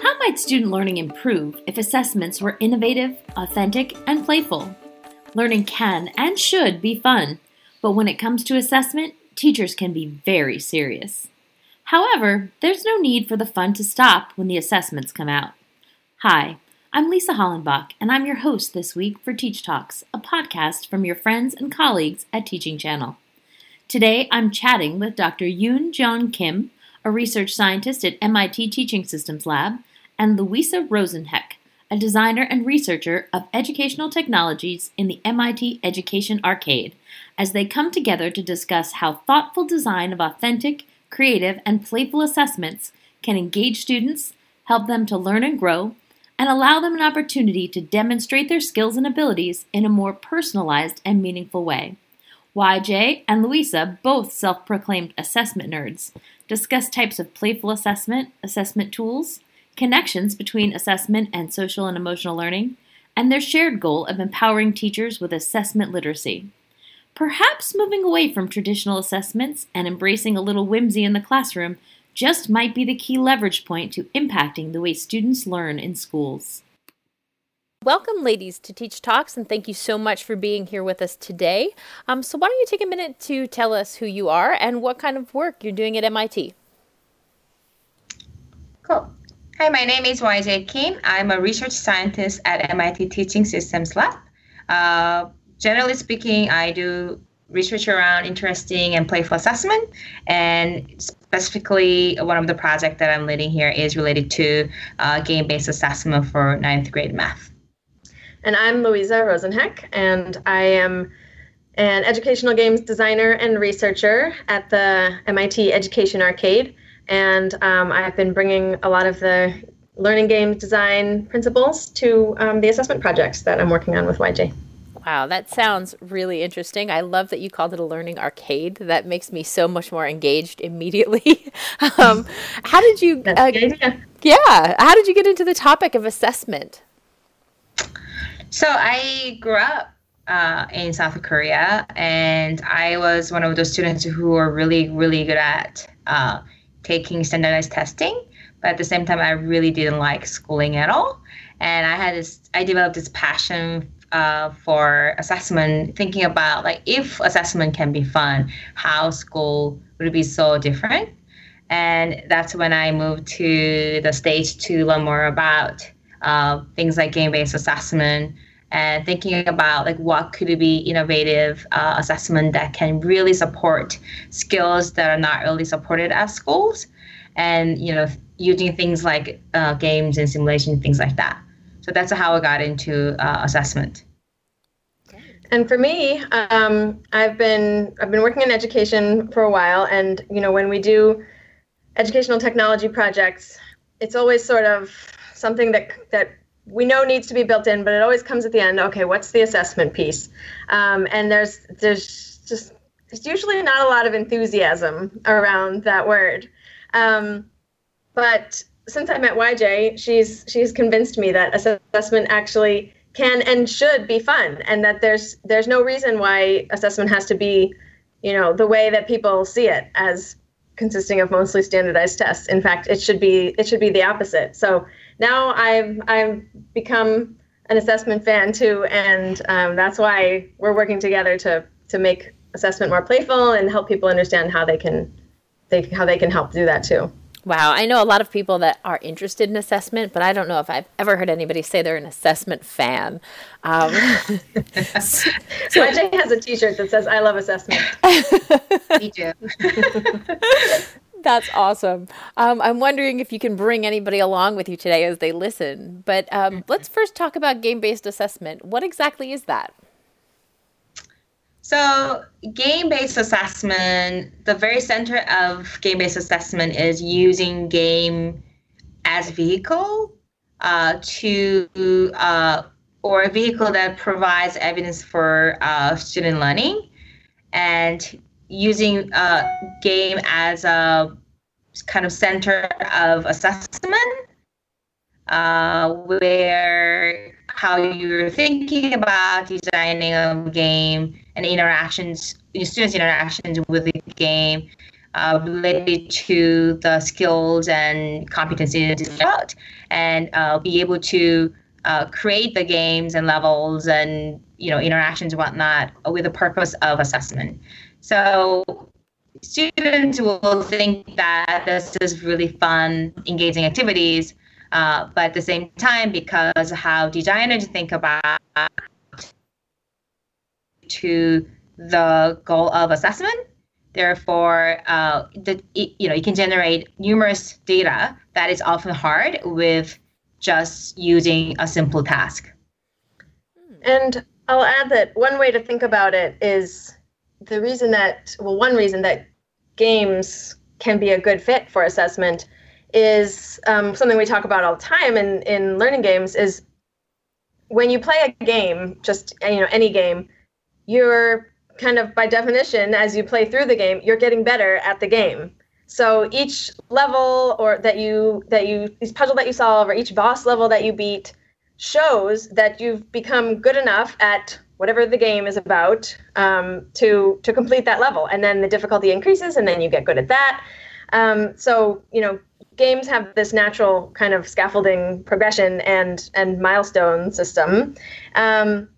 How might student learning improve if assessments were innovative, authentic, and playful? Learning can and should be fun, but when it comes to assessment, teachers can be very serious. However, there's no need for the fun to stop when the assessments come out. Hi, I'm Lisa Hollenbach, and I'm your host this week for Teach Talks, a podcast from your friends and colleagues at Teaching Channel. Today, I'm chatting with Dr. Yoon Jeon Kim, a research scientist at MIT Teaching Systems Lab, and Louisa Rosenheck, a designer and researcher of educational technologies in the MIT Education Arcade, as they come together to discuss how thoughtful design of authentic, creative, and playful assessments can engage students, help them to learn and grow, and allow them an opportunity to demonstrate their skills and abilities in a more personalized and meaningful way. YJ and Louisa, both self proclaimed assessment nerds, discuss types of playful assessment, assessment tools, connections between assessment and social and emotional learning, and their shared goal of empowering teachers with assessment literacy. Perhaps moving away from traditional assessments and embracing a little whimsy in the classroom just might be the key leverage point to impacting the way students learn in schools. Welcome, ladies, to Teach Talks, and thank you so much for being here with us today. Um, so, why don't you take a minute to tell us who you are and what kind of work you're doing at MIT? Cool. Hi, my name is YJ Kim. I'm a research scientist at MIT Teaching Systems Lab. Uh, generally speaking, I do research around interesting and playful assessment. And specifically, one of the projects that I'm leading here is related to uh, game based assessment for ninth grade math. And I'm Louisa Rosenheck, and I am an educational games designer and researcher at the MIT Education Arcade. And um, I've been bringing a lot of the learning games design principles to um, the assessment projects that I'm working on with YJ. Wow, that sounds really interesting. I love that you called it a learning arcade. That makes me so much more engaged immediately. um, how did you? Uh, yeah, how did you get into the topic of assessment? So I grew up uh, in South Korea, and I was one of those students who were really, really good at uh, taking standardized testing. But at the same time, I really didn't like schooling at all, and I had this. I developed this passion uh, for assessment, thinking about like if assessment can be fun, how school would be so different. And that's when I moved to the States to learn more about uh, things like game-based assessment and thinking about like what could be innovative uh, assessment that can really support skills that are not really supported at schools and you know using things like uh, games and simulation things like that so that's how I got into uh, assessment. And for me, um, I've been I've been working in education for a while, and you know when we do educational technology projects, it's always sort of something that that we know needs to be built in, but it always comes at the end. Okay, what's the assessment piece? Um, and there's there's just there's usually not a lot of enthusiasm around that word. Um, but since I met YJ, she's she's convinced me that assessment actually can and should be fun, and that there's there's no reason why assessment has to be, you know, the way that people see it as consisting of mostly standardized tests. In fact, it should be it should be the opposite. So now I've I've become an assessment fan too, and um, that's why we're working together to to make assessment more playful and help people understand how they can they how they can help do that too. Wow, I know a lot of people that are interested in assessment, but I don't know if I've ever heard anybody say they're an assessment fan. Um, so, YJ has a T-shirt that says "I love assessment." Me too. That's awesome. Um, I'm wondering if you can bring anybody along with you today as they listen. But um, let's first talk about game-based assessment. What exactly is that? So, game based assessment, the very center of game based assessment is using game as vehicle uh, to, uh, or a vehicle that provides evidence for uh, student learning, and using uh, game as a kind of center of assessment, uh, where how you're thinking about designing a game and interactions, students' interactions with the game uh, related to the skills and competencies developed, and uh, be able to uh, create the games and levels and you know interactions and whatnot with the purpose of assessment. So students will think that this is really fun, engaging activities, uh, but at the same time, because how designers think about to the goal of assessment, therefore, uh, the, you know, you can generate numerous data that is often hard with just using a simple task. And I'll add that one way to think about it is the reason that, well, one reason that games can be a good fit for assessment is um, something we talk about all the time in, in learning games is when you play a game, just you know any game, you're kind of by definition as you play through the game, you're getting better at the game. So each level or that you that you each puzzle that you solve or each boss level that you beat shows that you've become good enough at whatever the game is about um, to to complete that level, and then the difficulty increases, and then you get good at that. Um, so you know, games have this natural kind of scaffolding progression and and milestone system, um,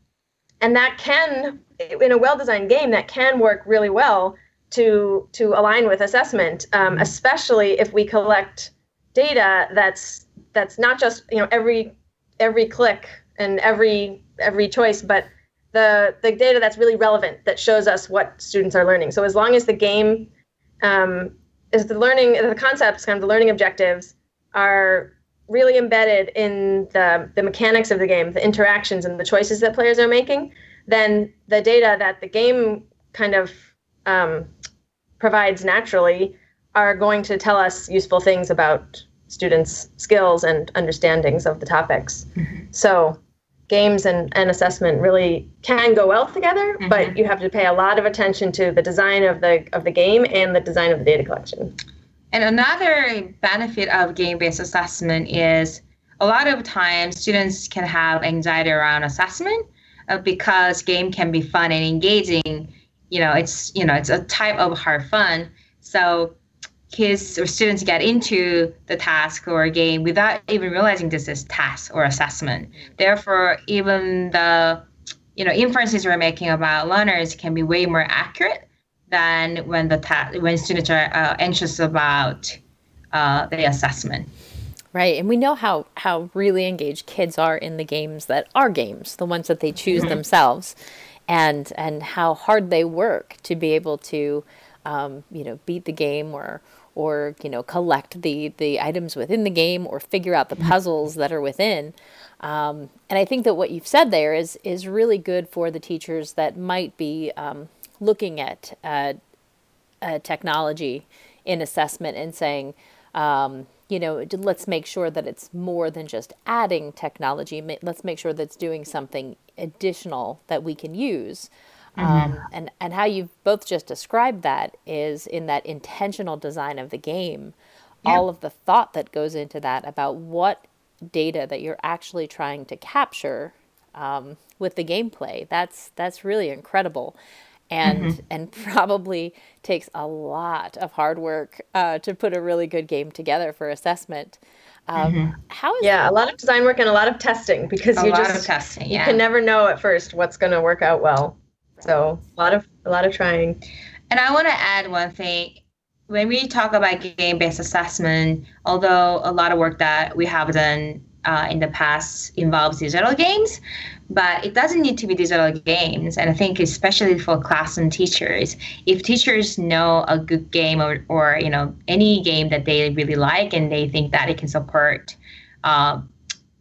and that can in a well-designed game that can work really well to to align with assessment, um, especially if we collect data that's that's not just you know every every click and every every choice, but the the data that's really relevant that shows us what students are learning. So as long as the game um, is the learning the concepts, kind of the learning objectives are really embedded in the the mechanics of the game, the interactions and the choices that players are making, then the data that the game kind of um, provides naturally are going to tell us useful things about students' skills and understandings of the topics. Mm-hmm. So games and, and assessment really can go well together, mm-hmm. but you have to pay a lot of attention to the design of the of the game and the design of the data collection. And another benefit of game-based assessment is a lot of times students can have anxiety around assessment because game can be fun and engaging you know it's you know it's a type of hard fun. So kids or students get into the task or game without even realizing this is task or assessment. Therefore even the you know inferences we're making about learners can be way more accurate than when the ta- when students are uh, anxious about uh, the assessment Right. And we know how, how really engaged kids are in the games that are games, the ones that they choose mm-hmm. themselves, and, and how hard they work to be able to, um, you know, beat the game or, or you know, collect the, the items within the game or figure out the mm-hmm. puzzles that are within. Um, and I think that what you've said there is, is really good for the teachers that might be um, looking at uh, uh, technology in assessment and saying, um, you know, let's make sure that it's more than just adding technology. Let's make sure that it's doing something additional that we can use. Mm-hmm. Um, and, and how you've both just described that is in that intentional design of the game, yeah. all of the thought that goes into that about what data that you're actually trying to capture um, with the gameplay. That's that's really incredible and mm-hmm. and probably takes a lot of hard work uh, to put a really good game together for assessment. Um, mm-hmm. How is yeah, that? a lot of design work and a lot of testing because a you just testing, yeah. you can never know at first what's going to work out well. So a lot of a lot of trying. And I want to add one thing. When we talk about game-based assessment, although a lot of work that we have done uh, in the past involves digital games, but it doesn't need to be digital games. And I think especially for classroom teachers, if teachers know a good game or, or you know any game that they really like and they think that it can support uh,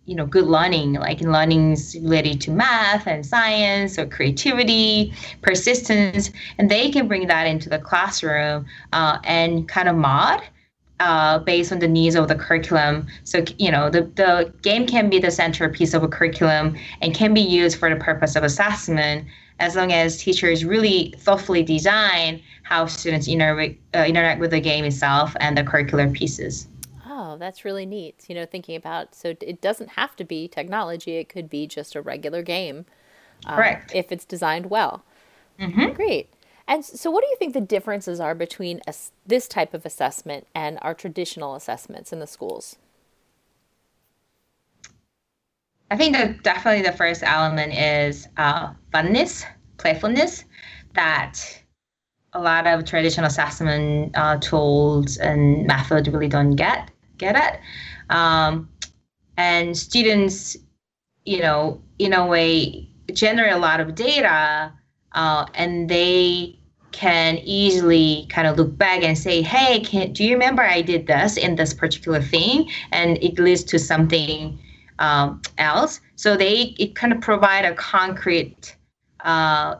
you know good learning like learnings related to math and science or creativity persistence and they can bring that into the classroom uh, and kind of mod uh, based on the needs of the curriculum. So, you know, the, the game can be the centerpiece of a curriculum and can be used for the purpose of assessment as long as teachers really thoughtfully design how students inter- uh, interact with the game itself and the curricular pieces. Oh, that's really neat. You know, thinking about so it doesn't have to be technology; it could be just a regular game, um, correct? If it's designed well. Mm-hmm. Great. And so, what do you think the differences are between this type of assessment and our traditional assessments in the schools? I think that definitely the first element is uh, funness, playfulness, that a lot of traditional assessment uh, tools and methods really don't get get at. Um, and students, you know, in a way, generate a lot of data, uh, and they can easily kind of look back and say, "Hey, can, do you remember I did this in this particular thing?" And it leads to something um, else. So they it kind of provide a concrete, uh,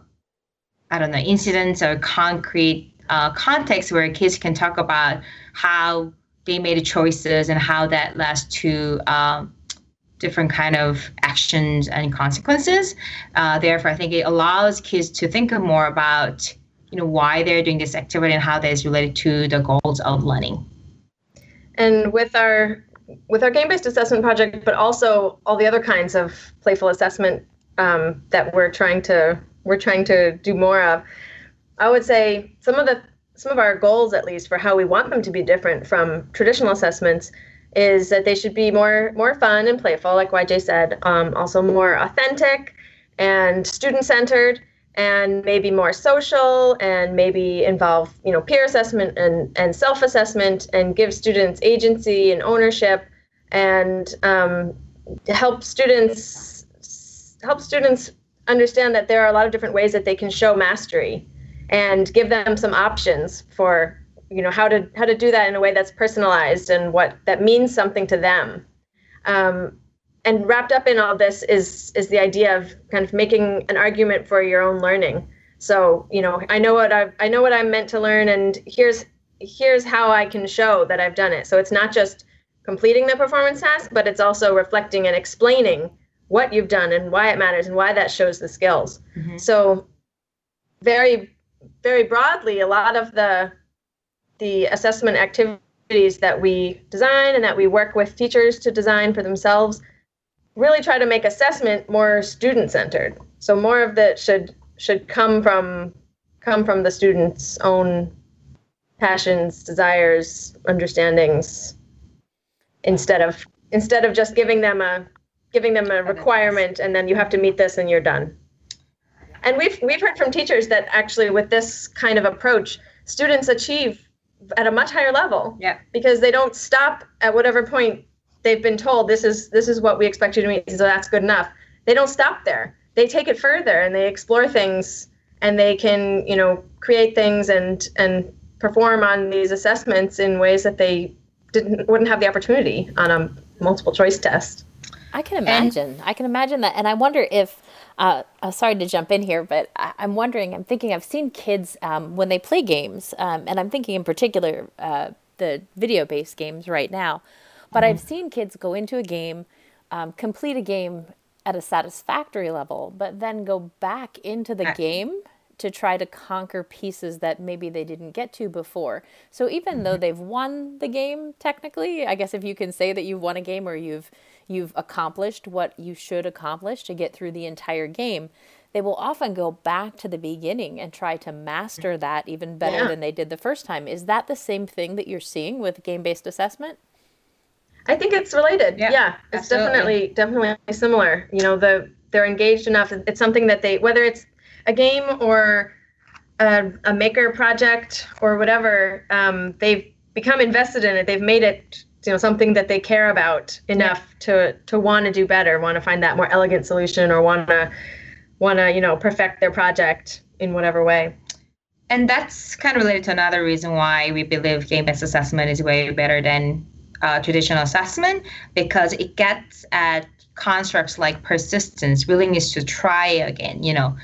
I don't know, incidents or concrete uh, context where kids can talk about how they made choices and how that leads to um, different kind of actions and consequences. Uh, therefore, I think it allows kids to think more about you know why they're doing this activity and how that is related to the goals of learning. And with our with our game-based assessment project, but also all the other kinds of playful assessment um, that we're trying to we're trying to do more of. I would say some of the some of our goals, at least for how we want them to be different from traditional assessments, is that they should be more more fun and playful, like YJ said. Um, also more authentic and student centered, and maybe more social and maybe involve you know peer assessment and, and self-assessment and give students agency and ownership and um, help students help students understand that there are a lot of different ways that they can show mastery and give them some options for you know how to how to do that in a way that's personalized and what that means something to them. Um, and wrapped up in all this is is the idea of kind of making an argument for your own learning. So you know, I know what I I know what I'm meant to learn, and here's here's how I can show that I've done it. So it's not just completing the performance task, but it's also reflecting and explaining what you've done and why it matters and why that shows the skills. Mm-hmm. So very very broadly, a lot of the the assessment activities that we design and that we work with teachers to design for themselves really try to make assessment more student centered. So more of that should should come from come from the student's own passions, desires, understandings instead of instead of just giving them a giving them a requirement and then you have to meet this and you're done. And we've we've heard from teachers that actually with this kind of approach, students achieve at a much higher level. Yeah. Because they don't stop at whatever point they've been told this is this is what we expect you to meet so that's good enough they don't stop there they take it further and they explore things and they can you know create things and and perform on these assessments in ways that they didn't wouldn't have the opportunity on a multiple choice test i can imagine and, i can imagine that and i wonder if uh, uh, sorry to jump in here, but I, am wondering. I'm thinking. I've seen kids um, when they play games, um, and I'm thinking in particular uh, the video-based games right now. But mm-hmm. I've seen kids go into a game, um, complete a game at a satisfactory level, but then go back into the game to try to conquer pieces that maybe they didn't get to before. So even mm-hmm. though they've won the game technically, I guess if you can say that you've won a game or you've you've accomplished what you should accomplish to get through the entire game, they will often go back to the beginning and try to master that even better yeah. than they did the first time. Is that the same thing that you're seeing with game-based assessment? I think it's related. Yeah, yeah it's absolutely. definitely definitely similar. You know, the they're engaged enough. It's something that they whether it's a game or a, a maker project or whatever, um, they've become invested in it. They've made it you know something that they care about enough yeah. to to want to do better, want to find that more elegant solution, or want to want to you know perfect their project in whatever way. And that's kind of related to another reason why we believe game-based assessment is way better than uh, traditional assessment because it gets at constructs like persistence, willingness to try again. You know,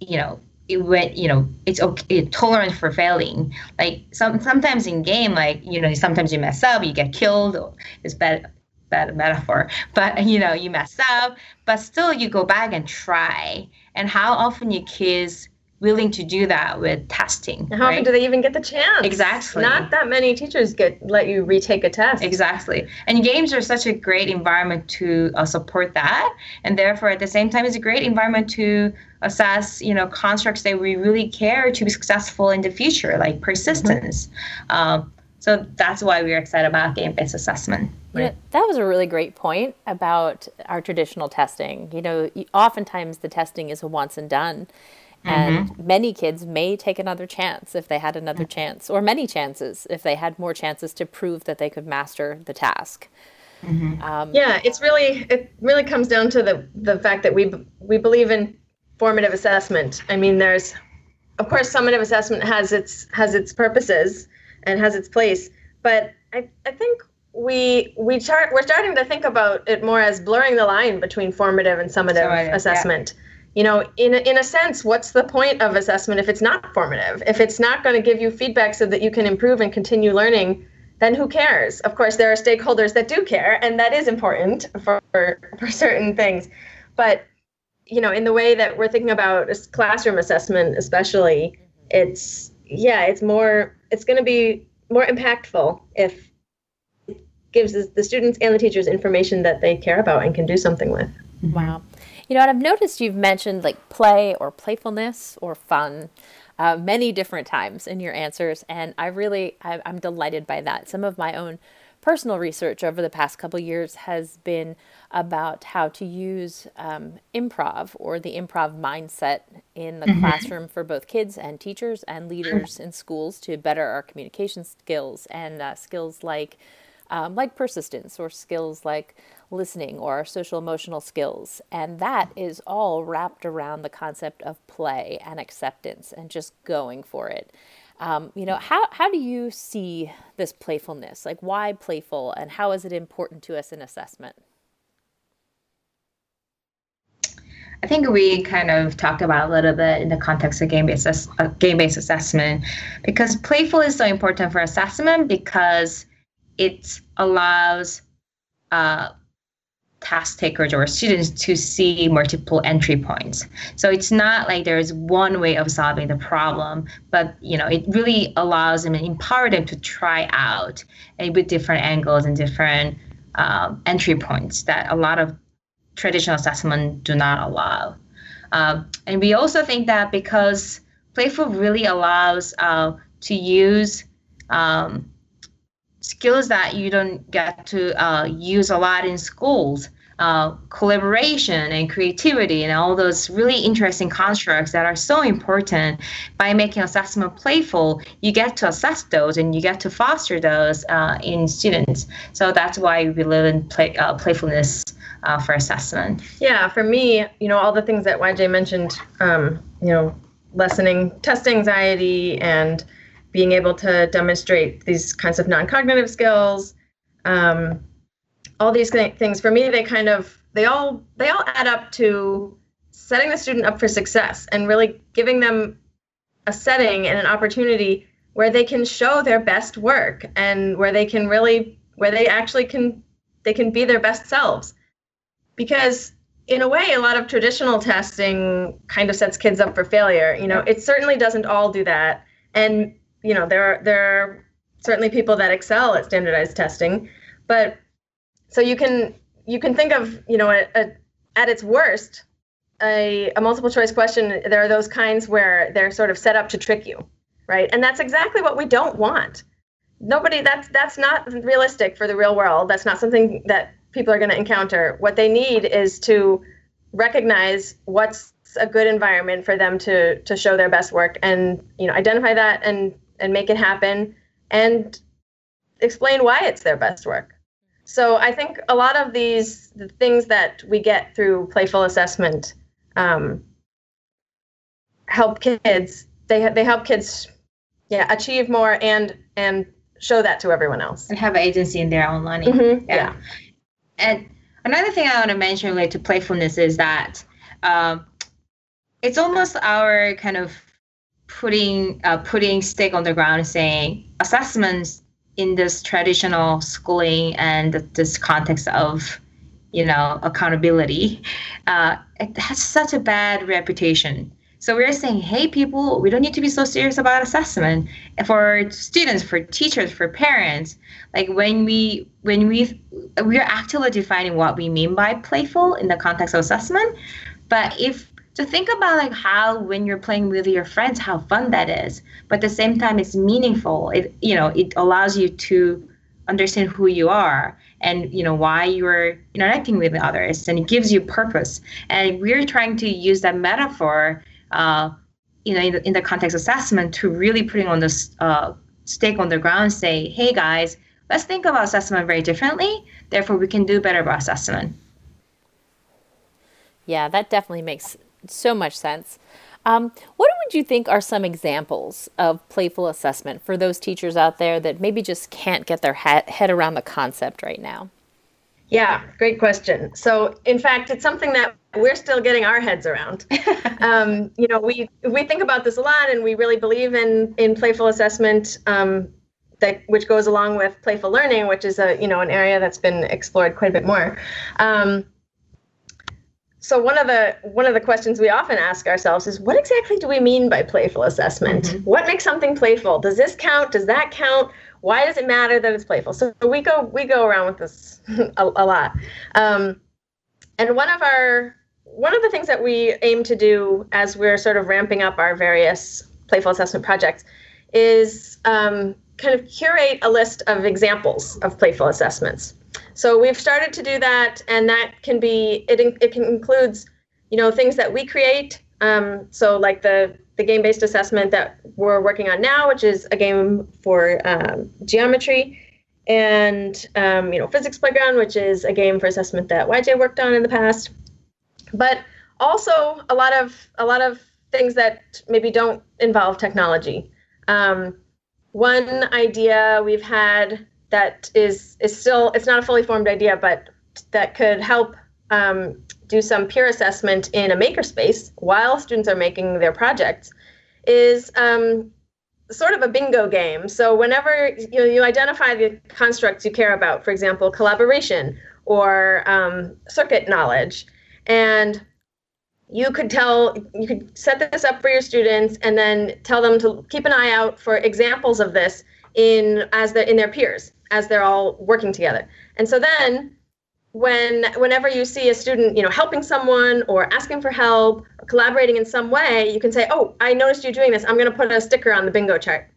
you know, it went. You know, it's okay, tolerance for failing. Like some sometimes in game, like you know, sometimes you mess up, you get killed. Or it's bad bad metaphor, but you know, you mess up, but still you go back and try. And how often your kids willing to do that with testing. How right? often do they even get the chance? Exactly. Not that many teachers get let you retake a test. Exactly. And games are such a great environment to uh, support that, and therefore at the same time, it's a great environment to assess, you know, constructs that we really care to be successful in the future, like persistence. Mm-hmm. Um, so that's why we're excited about game-based assessment. Right. Yeah, that was a really great point about our traditional testing. You know, oftentimes the testing is a once and done. And mm-hmm. many kids may take another chance if they had another chance, or many chances if they had more chances to prove that they could master the task. Mm-hmm. Um, yeah, it's really it really comes down to the the fact that we we believe in formative assessment. I mean, there's of course summative assessment has its has its purposes and has its place, but I I think we we chart we're starting to think about it more as blurring the line between formative and summative, summative assessment. Yeah you know in a, in a sense what's the point of assessment if it's not formative? If it's not going to give you feedback so that you can improve and continue learning then who cares? Of course there are stakeholders that do care and that is important for for certain things. But you know in the way that we're thinking about classroom assessment especially it's yeah it's more it's going to be more impactful if it gives the students and the teachers information that they care about and can do something with. Wow you know, and I've noticed you've mentioned like play or playfulness or fun uh, many different times in your answers, and I really I, I'm delighted by that. Some of my own personal research over the past couple years has been about how to use um, improv or the improv mindset in the mm-hmm. classroom for both kids and teachers and leaders in schools to better our communication skills and uh, skills like um, like persistence or skills like listening or social emotional skills. And that is all wrapped around the concept of play and acceptance and just going for it. Um, you know, how, how do you see this playfulness? Like, why playful and how is it important to us in assessment? I think we kind of talked about a little bit in the context of game-based uh, game-based assessment because playful is so important for assessment because it allows uh, task takers or students to see multiple entry points. So it's not like there's one way of solving the problem, but you know it really allows them and empower them to try out and with different angles and different um, entry points that a lot of traditional assessment do not allow. Um, and we also think that because playful really allows uh, to use um, skills that you don't get to uh, use a lot in schools. Uh, collaboration and creativity and all those really interesting constructs that are so important. By making assessment playful you get to assess those and you get to foster those uh, in students. So that's why we live in play, uh, playfulness uh, for assessment. Yeah for me you know all the things that yj mentioned um, you know lessening test anxiety and being able to demonstrate these kinds of non-cognitive skills um, all these things for me they kind of they all they all add up to setting the student up for success and really giving them a setting and an opportunity where they can show their best work and where they can really where they actually can they can be their best selves. Because in a way a lot of traditional testing kind of sets kids up for failure you know? It certainly doesn't all do that. And you know there are there are certainly people that excel at standardized testing but so you can you can think of you know a, a, at its worst a, a multiple choice question there are those kinds where they're sort of set up to trick you right? And that's exactly what we don't want. Nobody that's that's not realistic for the real world. That's not something that people are going to encounter. What they need is to recognize what's a good environment for them to to show their best work and you know identify that and and make it happen and explain why it's their best work. So I think a lot of these the things that we get through playful assessment um, help kids. They they help kids, yeah, achieve more and and show that to everyone else and have agency in their own learning. Mm-hmm, yeah. yeah. And another thing I want to mention related to playfulness is that um, it's almost our kind of putting uh, putting stake on the ground saying assessments in this traditional schooling and this context of you know accountability uh, it has such a bad reputation So we're saying, hey, people, we don't need to be so serious about assessment for students, for teachers, for parents. Like when we when we we are actively defining what we mean by playful in the context of assessment. But if to think about like how when you're playing with your friends, how fun that is. But at the same time, it's meaningful. It you know it allows you to understand who you are and you know why you're interacting with others and it gives you purpose and we're trying to use that metaphor uh, you know, in the, in the context assessment to really putting on this uh, stake on the ground, say, hey guys, let's think about assessment very differently. Therefore, we can do better about assessment. Yeah, that definitely makes so much sense. Um, what would you think are some examples of playful assessment for those teachers out there that maybe just can't get their head, head around the concept right now? Yeah, great question. So, in fact, it's something that we're still getting our heads around. um, you know, we we think about this a lot, and we really believe in in playful assessment, um, that which goes along with playful learning, which is a you know an area that's been explored quite a bit more. Um, so one of the one of the questions we often ask ourselves is, what exactly do we mean by playful assessment? Mm-hmm. What makes something playful? Does this count? Does that count? Why does it matter that it's playful? So we go we go around with this a, a lot. Um, and one of our one of the things that we aim to do as we're sort of ramping up our various playful assessment projects is um, kind of curate a list of examples of playful assessments. So we've started to do that, and that can be it. It can includes, you know, things that we create. Um, so like the the game-based assessment that we're working on now, which is a game for um, geometry, and um, you know, physics playground, which is a game for assessment that YJ worked on in the past but also a lot of a lot of things that maybe don't involve technology. Um, one idea we've had that is is still it's not a fully formed idea, but that could help um, do some peer assessment in a makerspace while students are making their projects is um, sort of a bingo game. So whenever you know, you identify the constructs you care about, for example, collaboration or um, circuit knowledge, and you could tell you could set this up for your students and then tell them to keep an eye out for examples of this in as the in their peers as they're all working together and so then when whenever you see a student you know helping someone or asking for help or collaborating in some way you can say oh i noticed you doing this i'm going to put a sticker on the bingo chart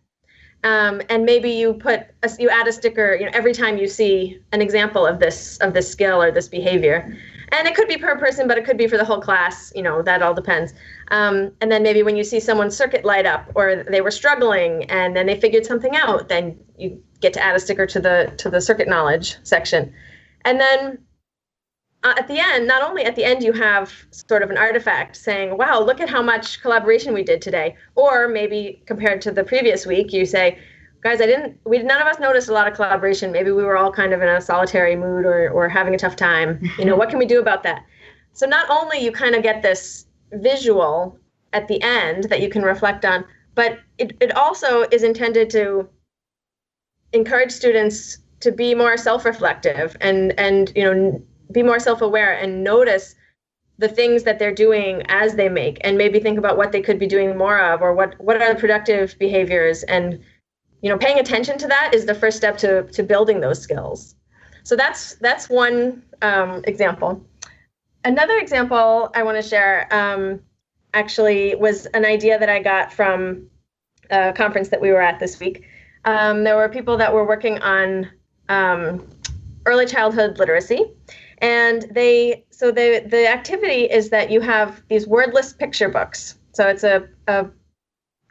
um, and maybe you put a, you add a sticker you know every time you see an example of this of this skill or this behavior and it could be per person, but it could be for the whole class. You know, that all depends. Um, and then maybe when you see someone's circuit light up, or they were struggling, and then they figured something out, then you get to add a sticker to the to the circuit knowledge section. And then uh, at the end, not only at the end, you have sort of an artifact saying, "Wow, look at how much collaboration we did today," or maybe compared to the previous week, you say, guys, I didn't, we, none of us noticed a lot of collaboration. Maybe we were all kind of in a solitary mood or, or having a tough time. You know, what can we do about that? So not only you kind of get this visual at the end that you can reflect on, but it, it also is intended to encourage students to be more self-reflective and and you know be more self-aware and notice the things that they're doing as they make and maybe think about what they could be doing more of or what what are the productive behaviors. And you know paying attention to that is the first step to to building those skills. So that's that's one um, example. Another example i want to share um, actually was an idea that i got from a conference that we were at this week um, there were people that were working on um, early childhood literacy and they so the the activity is that you have these wordless picture books so it's a, a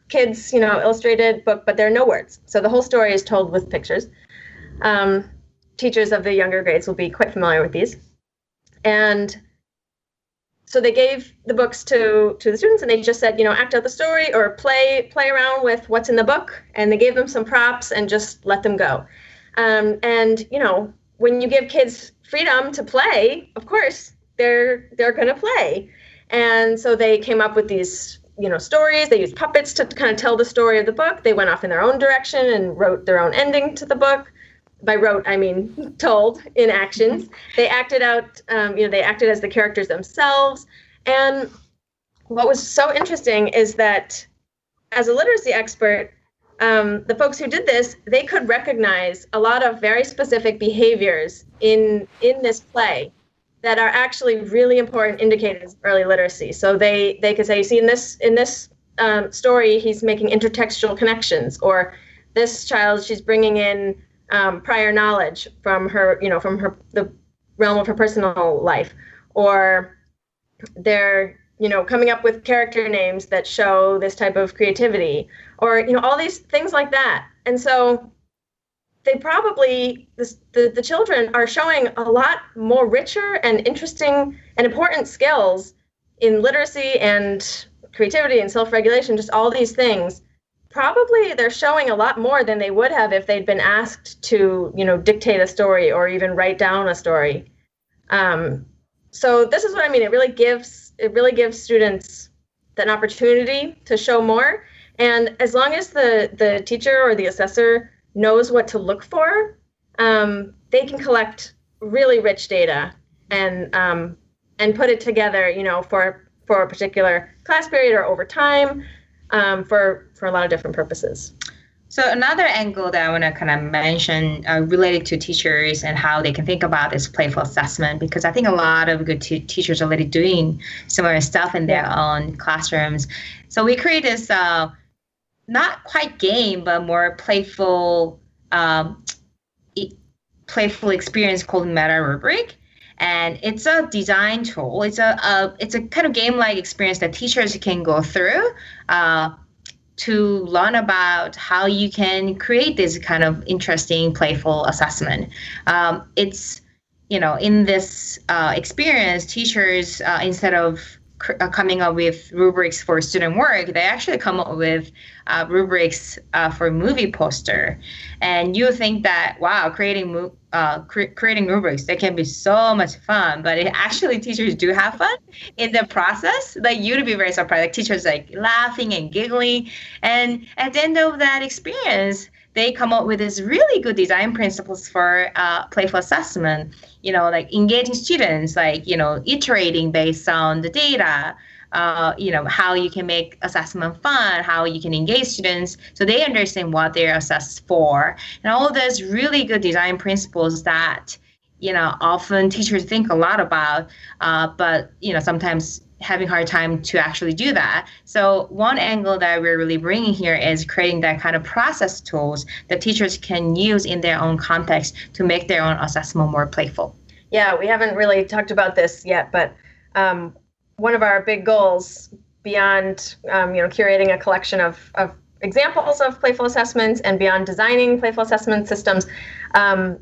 kids, you know, illustrated book, but there are no words. So the whole story is told with pictures. Um, teachers of the younger grades will be quite familiar with these. And so they gave the books to to the students and they just said, you know, act out the story or play play around with what's in the book. And they gave them some props and just let them go. Um, and you know, when you give kids freedom to play, of course they're they're going to play. And so they came up with these you know stories they used puppets to kind of tell the story of the book they went off in their own direction and wrote their own ending to the book by rote, i mean told in actions. They acted out um, you know they acted as the characters themselves. And what was so interesting is that as a literacy expert, um, the folks who did this, they could recognize a lot of very specific behaviors in in this play that are actually really important indicators of early literacy. So they they could say, you see, in this in this um, story, he's making intertextual connections, or this child, she's bringing in um, prior knowledge from her, you know, from her the realm of her personal life, or they're you know coming up with character names that show this type of creativity. Or you know all these things like that. And so they probably the, the, the children are showing a lot more richer and interesting and important skills in literacy and creativity and self-regulation just all these things probably they're showing a lot more than they would have if they'd been asked to you know dictate a story or even write down a story. Um, so this is what i mean. It really gives it really gives students an opportunity to show more. And as long as the the teacher or the assessor knows what to look for um, they can collect really rich data and um, and put it together you know for for a particular class period or over time um, for for a lot of different purposes so another angle that I want to kind of mention uh, related to teachers and how they can think about is playful assessment because I think a lot of good teachers are already doing similar stuff in their own classrooms. So we create this uh, not quite game but more playful um, e- playful experience called Meta Rubric and it's a design tool. It's a, a it's a kind of game like experience that teachers can go through. Uh, to learn about how you can create this kind of interesting, playful assessment. Um, it's, you know, in this uh, experience, teachers, uh, instead of coming up with rubrics for student work, they actually come up with uh, rubrics uh, for movie poster. And you think that, wow, creating uh, cre- creating rubrics that can be so much fun but it actually teachers do have fun in the process like you'd be very surprised like teachers like laughing and giggling and at the end of that experience they come up with these really good design principles for uh, playful assessment you know like engaging students like you know iterating based on the data uh, you know how you can make assessment fun how you can engage students. So they understand what they're assessed for. And all those really good design principles that you know often teachers think a lot about uh, but you know sometimes having hard time to actually do that. So one angle that we're really bringing here is creating that kind of process tools that teachers can use in their own context to make their own assessment more playful. Yeah we haven't really talked about this yet but um, one of our big goals beyond um, you know curating a collection of, of examples of playful assessments and beyond designing playful assessment systems um,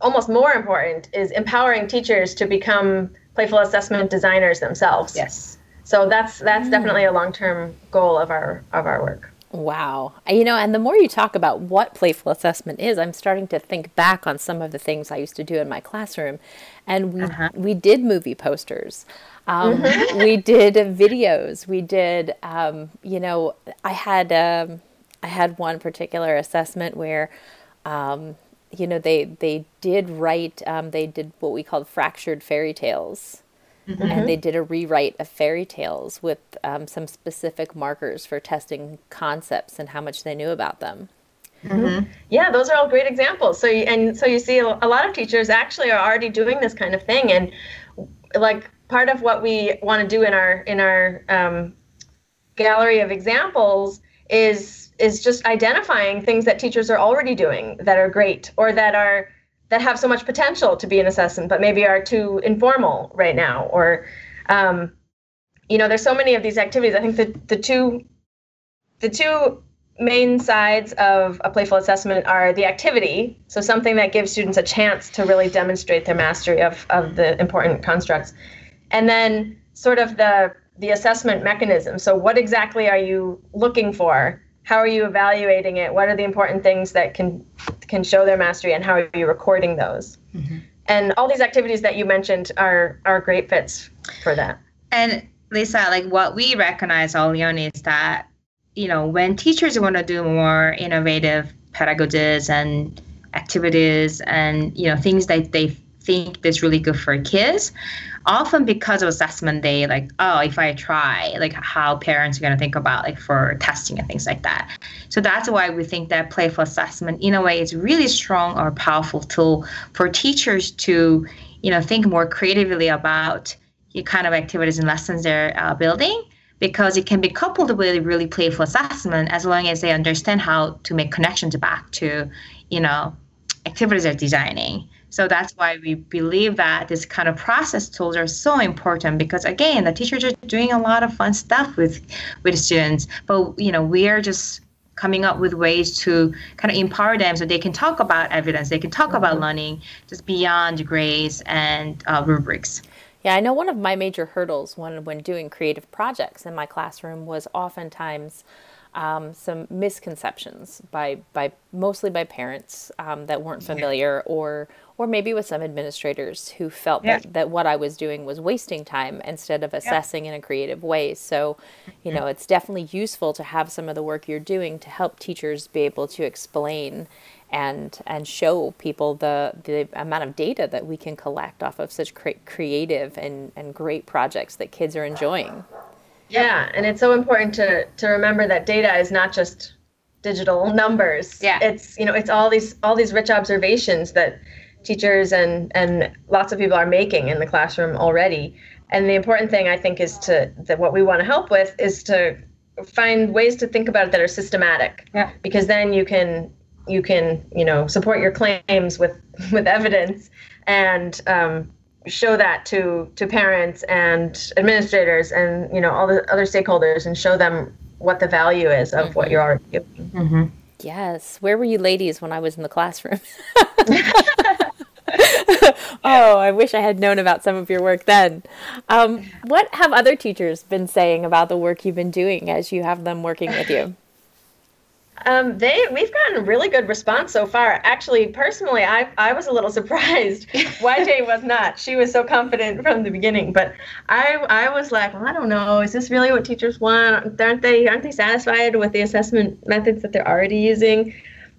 almost more important is empowering teachers to become playful assessment designers themselves yes so that's that's mm. definitely a long-term goal of our of our work Wow. You know, and the more you talk about what playful assessment is, I'm starting to think back on some of the things I used to do in my classroom. And we, uh-huh. we did movie posters. Um, mm-hmm. we did videos. We did, um, you know, I had um, I had one particular assessment where, um, you know, they they did write. Um, they did what we called fractured fairy tales. Mm-hmm. And they did a rewrite of fairy tales with um, some specific markers for testing concepts and how much they knew about them. Mm-hmm. Yeah, those are all great examples. So, you, and so you see, a lot of teachers actually are already doing this kind of thing, and like part of what we want to do in our in our um, gallery of examples is is just identifying things that teachers are already doing that are great or that are that have so much potential to be an assessment but maybe are too informal right now or um, you know there's so many of these activities i think the the two the two main sides of a playful assessment are the activity so something that gives students a chance to really demonstrate their mastery of of the important constructs and then sort of the the assessment mechanism. So what exactly are you looking for? How are you evaluating it? What are the important things that can can show their mastery and how are you recording those? Mm-hmm. And all these activities that you mentioned are are great fits for that. And Lisa, like what we recognize early on is that, you know, when teachers want to do more innovative pedagogies and activities and, you know, things that they think that's really good for kids, often because of assessment day like oh if i try like how parents are going to think about like for testing and things like that. So that's why we think that playful assessment in a way is really strong or powerful tool for teachers to you know think more creatively about the kind of activities and lessons they're uh, building because it can be coupled with really playful assessment as long as they understand how to make connections back to you know activities they're designing so that's why we believe that this kind of process tools are so important because again, the teachers are doing a lot of fun stuff with with students, but you know we are just coming up with ways to kind of empower them so they can talk about evidence, they can talk mm-hmm. about learning just beyond grades and uh, rubrics. Yeah, I know one of my major hurdles when when doing creative projects in my classroom was oftentimes um, some misconceptions by by mostly by parents um, that weren't familiar or or maybe with some administrators who felt yeah. that, that what I was doing was wasting time instead of assessing yeah. in a creative way. So, you know, it's definitely useful to have some of the work you're doing to help teachers be able to explain and and show people the the amount of data that we can collect off of such cre- creative and and great projects that kids are enjoying. Yeah, and it's so important to to remember that data is not just digital numbers. Yeah. It's you know, it's all these all these rich observations that teachers and and lots of people are making in the classroom already. And the important thing I think is to that what we want to help with is to find ways to think about it that are systematic. Yeah. Because then you can you can you know support your claims with with evidence and um, show that to to parents and administrators and you know all the other stakeholders and show them what the value is of mm-hmm. what you're already doing. Mm-hmm. Yes. Where were you ladies when I was in the classroom? oh, I wish I had known about some of your work then. Um, what have other teachers been saying about the work you've been doing as you have them working with you? Um, they we've gotten really good response so far. Actually, personally, I I was a little surprised. YJ was not. She was so confident from the beginning. But I I was like, well, I don't know. Is this really what teachers want? Aren't they aren't they satisfied with the assessment methods that they're already using?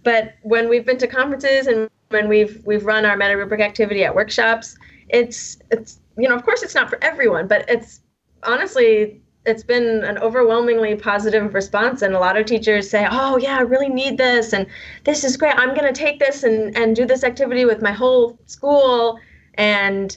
But when we've been to conferences and when we've we've run our meta rubric activity at workshops, it's it's you know of course it's not for everyone, but it's honestly it's been an overwhelmingly positive response and a lot of teachers say oh yeah i really need this and this is great. I'm going to take this and, and do this activity with my whole school and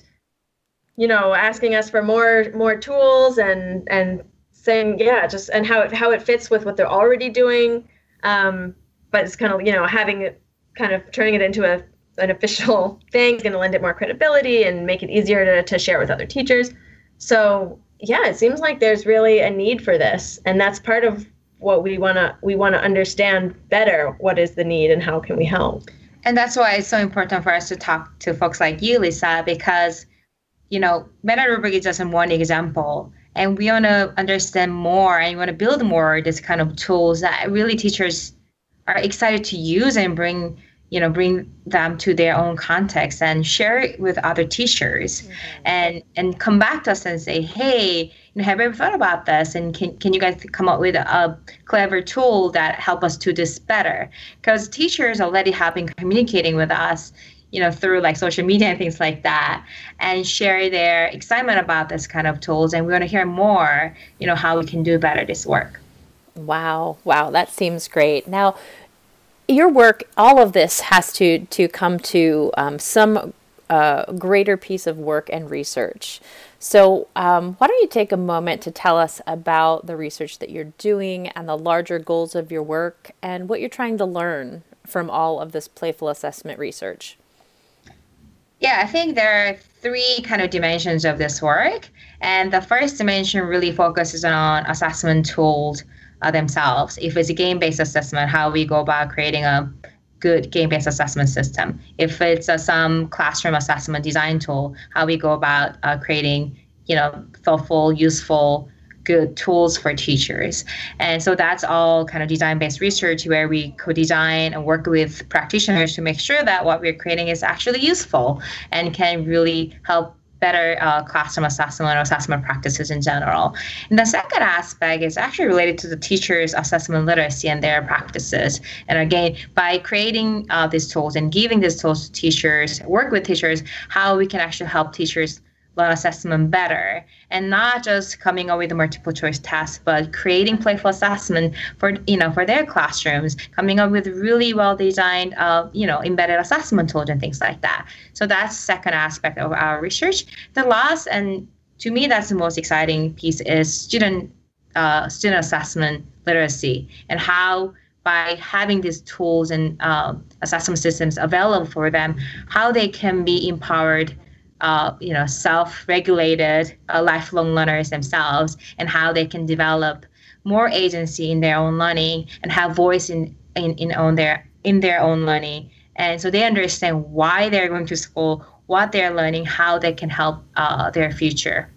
you know asking us for more more tools and and saying yeah just and how it how it fits with what they're already doing. Um, but it's kind of you know having it kind of turning it into a an official thing is going to lend it more credibility and make it easier to, to share with other teachers. So yeah it seems like there's really a need for this and that's part of what we want to we want to understand better what is the need and how can we help. And that's why it's so important for us to talk to folks like you lisa because you know meta rubric is just one example and we want to understand more and we want to build more this kind of tools that really teachers are excited to use and bring you know bring them to their own context and share it with other teachers. Mm-hmm. and and come back to us and say hey you know have you ever thought about this? And can, can you guys come up with a clever tool that help us do this better? Because teachers already have been communicating with us you know through like social media and things like that and share their excitement about this kind of tools. And we want to hear more you know how we can do better this work. Wow. Wow. That seems great. Now your work, all of this has to to come to um, some uh, greater piece of work and research. So, um, why don't you take a moment to tell us about the research that you're doing and the larger goals of your work and what you're trying to learn from all of this playful assessment research? Yeah, I think there are three kind of dimensions of this work. And the first dimension really focuses on assessment tools uh, themselves. If it's a game-based assessment, how we go about creating a good game-based assessment system. If it's uh, some classroom assessment design tool, how we go about uh, creating, you know, thoughtful, useful, good tools for teachers. And so that's all kind of design-based research where we co-design and work with practitioners to make sure that what we're creating is actually useful and can really help better uh, classroom assessment or assessment practices in general. And the second aspect is actually related to the teachers' assessment literacy and their practices. And again, by creating uh, these tools and giving these tools to teachers, work with teachers, how we can actually help teachers learn assessment better. And not just coming up with a multiple choice test but creating playful assessment for you know for their classrooms coming up with really well designed uh, you know embedded assessment tools and things like that. So that's second aspect of our research. The last and to me that's the most exciting piece is student uh, student assessment literacy and how by having these tools and uh, assessment systems available for them, how they can be empowered, uh, you know, self-regulated uh, lifelong learners themselves, and how they can develop more agency in their own learning and have voice in in, in own their in their own learning. And so they understand why they're going to school, what they're learning, how they can help uh, their future.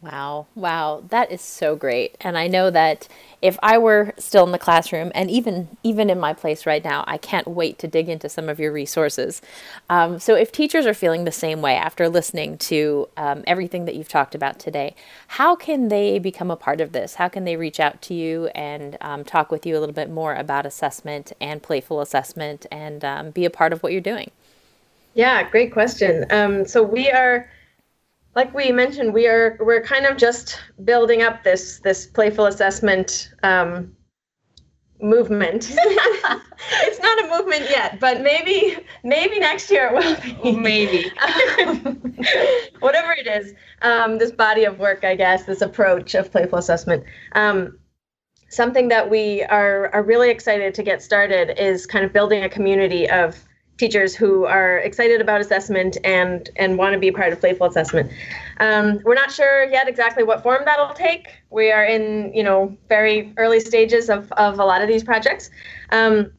Wow, wow, that is so great. And I know that if I were still in the classroom, and even even in my place right now, I can't wait to dig into some of your resources. Um, so, if teachers are feeling the same way after listening to um, everything that you've talked about today, how can they become a part of this? How can they reach out to you and um, talk with you a little bit more about assessment and playful assessment, and um, be a part of what you're doing? Yeah, great question. Um, so we are like we mentioned, we are we're kind of just building up this this playful assessment um, movement. it's not a movement yet, but maybe maybe next year it will be. Maybe. whatever it is, um, this body of work, I guess, this approach of playful assessment. Um, something that we are are really excited to get started is kind of building a community of teachers who are excited about assessment and and want to be part of playful assessment. Um, we're not sure yet exactly what form that'll take. We are in you know very early stages of of a lot of these projects. Um,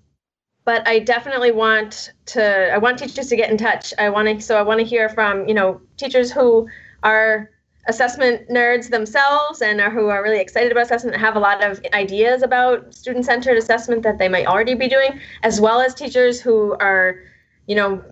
but I definitely want to I want teachers to get in touch. I want to so I want to hear from you know teachers who are assessment nerds themselves and are, who are really excited about assessment and have a lot of ideas about student centered assessment that they might already be doing, as well as teachers who are you know,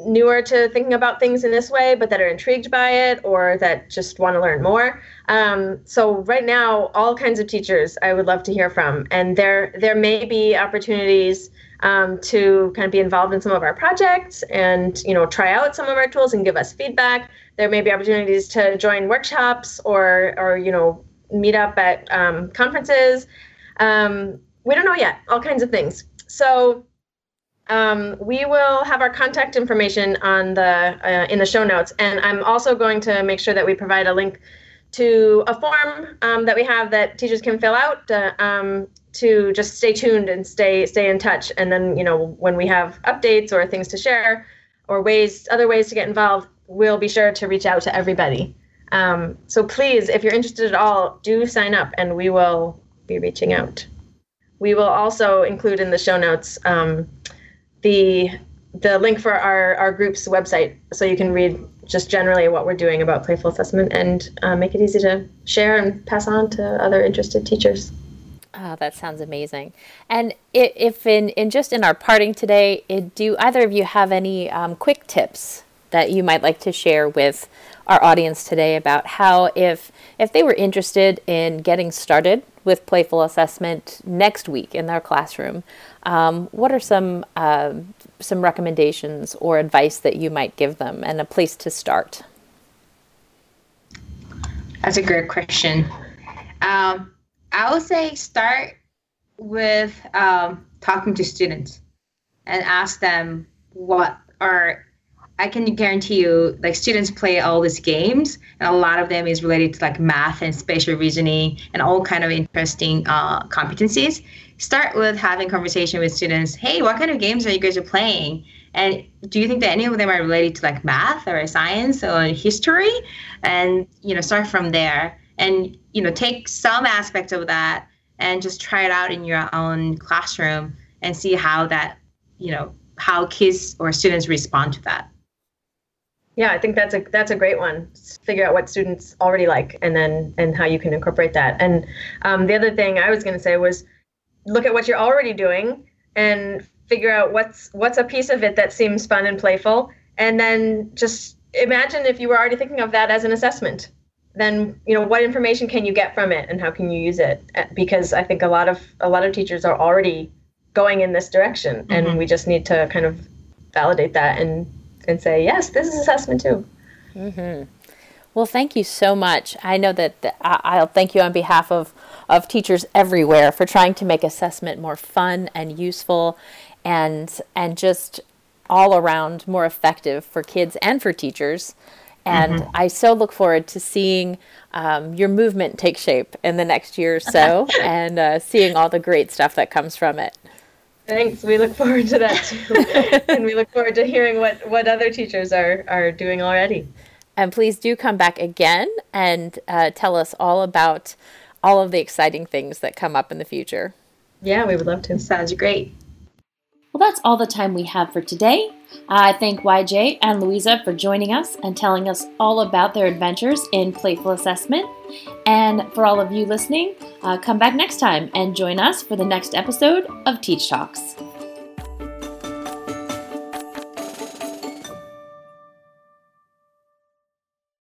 newer to thinking about things in this way, but that are intrigued by it or that just want to learn more. Um, so right now, all kinds of teachers I would love to hear from, and there there may be opportunities um, to kind of be involved in some of our projects and you know try out some of our tools and give us feedback. There may be opportunities to join workshops or or you know meet up at um, conferences. Um, we don't know yet. All kinds of things. So um, we will have our contact information on the uh, in the show notes, and I'm also going to make sure that we provide a link to a form um, that we have that teachers can fill out uh, um, to just stay tuned and stay stay in touch. And then you know when we have updates or things to share or ways other ways to get involved, we'll be sure to reach out to everybody. Um, so please, if you're interested at all, do sign up, and we will be reaching out. We will also include in the show notes um, the the link for our, our group's website so you can read just generally what we're doing about playful assessment and uh, make it easy to share and pass on to other interested teachers. Oh, that sounds amazing. And if in, in just in our parting today, do either of you have any um, quick tips that you might like to share with our audience today about how if if they were interested in getting started with playful assessment next week in their classroom, um, what are some uh, some recommendations or advice that you might give them, and a place to start? That's a great question. Um, I would say start with um, talking to students and ask them what are I can guarantee you, like students play all these games, and a lot of them is related to like math and spatial reasoning and all kind of interesting uh, competencies start with having conversation with students. Hey, what kind of games are you guys are playing? And do you think that any of them are related to like math or science or history? And you know, start from there, and you know, take some aspect of that and just try it out in your own classroom and see how that, you know, how kids or students respond to that. Yeah, I think that's a that's a great one. Figure out what students already like, and then and how you can incorporate that. And um, the other thing I was going to say was look at what you're already doing and figure out what's what's a piece of it that seems fun and playful and then just imagine if you were already thinking of that as an assessment then you know what information can you get from it and how can you use it uh, because i think a lot of a lot of teachers are already going in this direction and mm-hmm. we just need to kind of validate that and and say yes this is assessment too mm-hmm. Well, thank you so much. I know that the, I'll thank you on behalf of, of teachers everywhere for trying to make assessment more fun and useful and and just all around more effective for kids and for teachers. And mm-hmm. I so look forward to seeing um, your movement take shape in the next year or so and uh, seeing all the great stuff that comes from it. Thanks. We look forward to that too. and we look forward to hearing what, what other teachers are, are doing already. And please do come back again and uh, tell us all about all of the exciting things that come up in the future. Yeah, we would love to. Sounds great. Well, that's all the time we have for today. I thank YJ and Louisa for joining us and telling us all about their adventures in playful assessment. And for all of you listening, uh, come back next time and join us for the next episode of Teach Talks.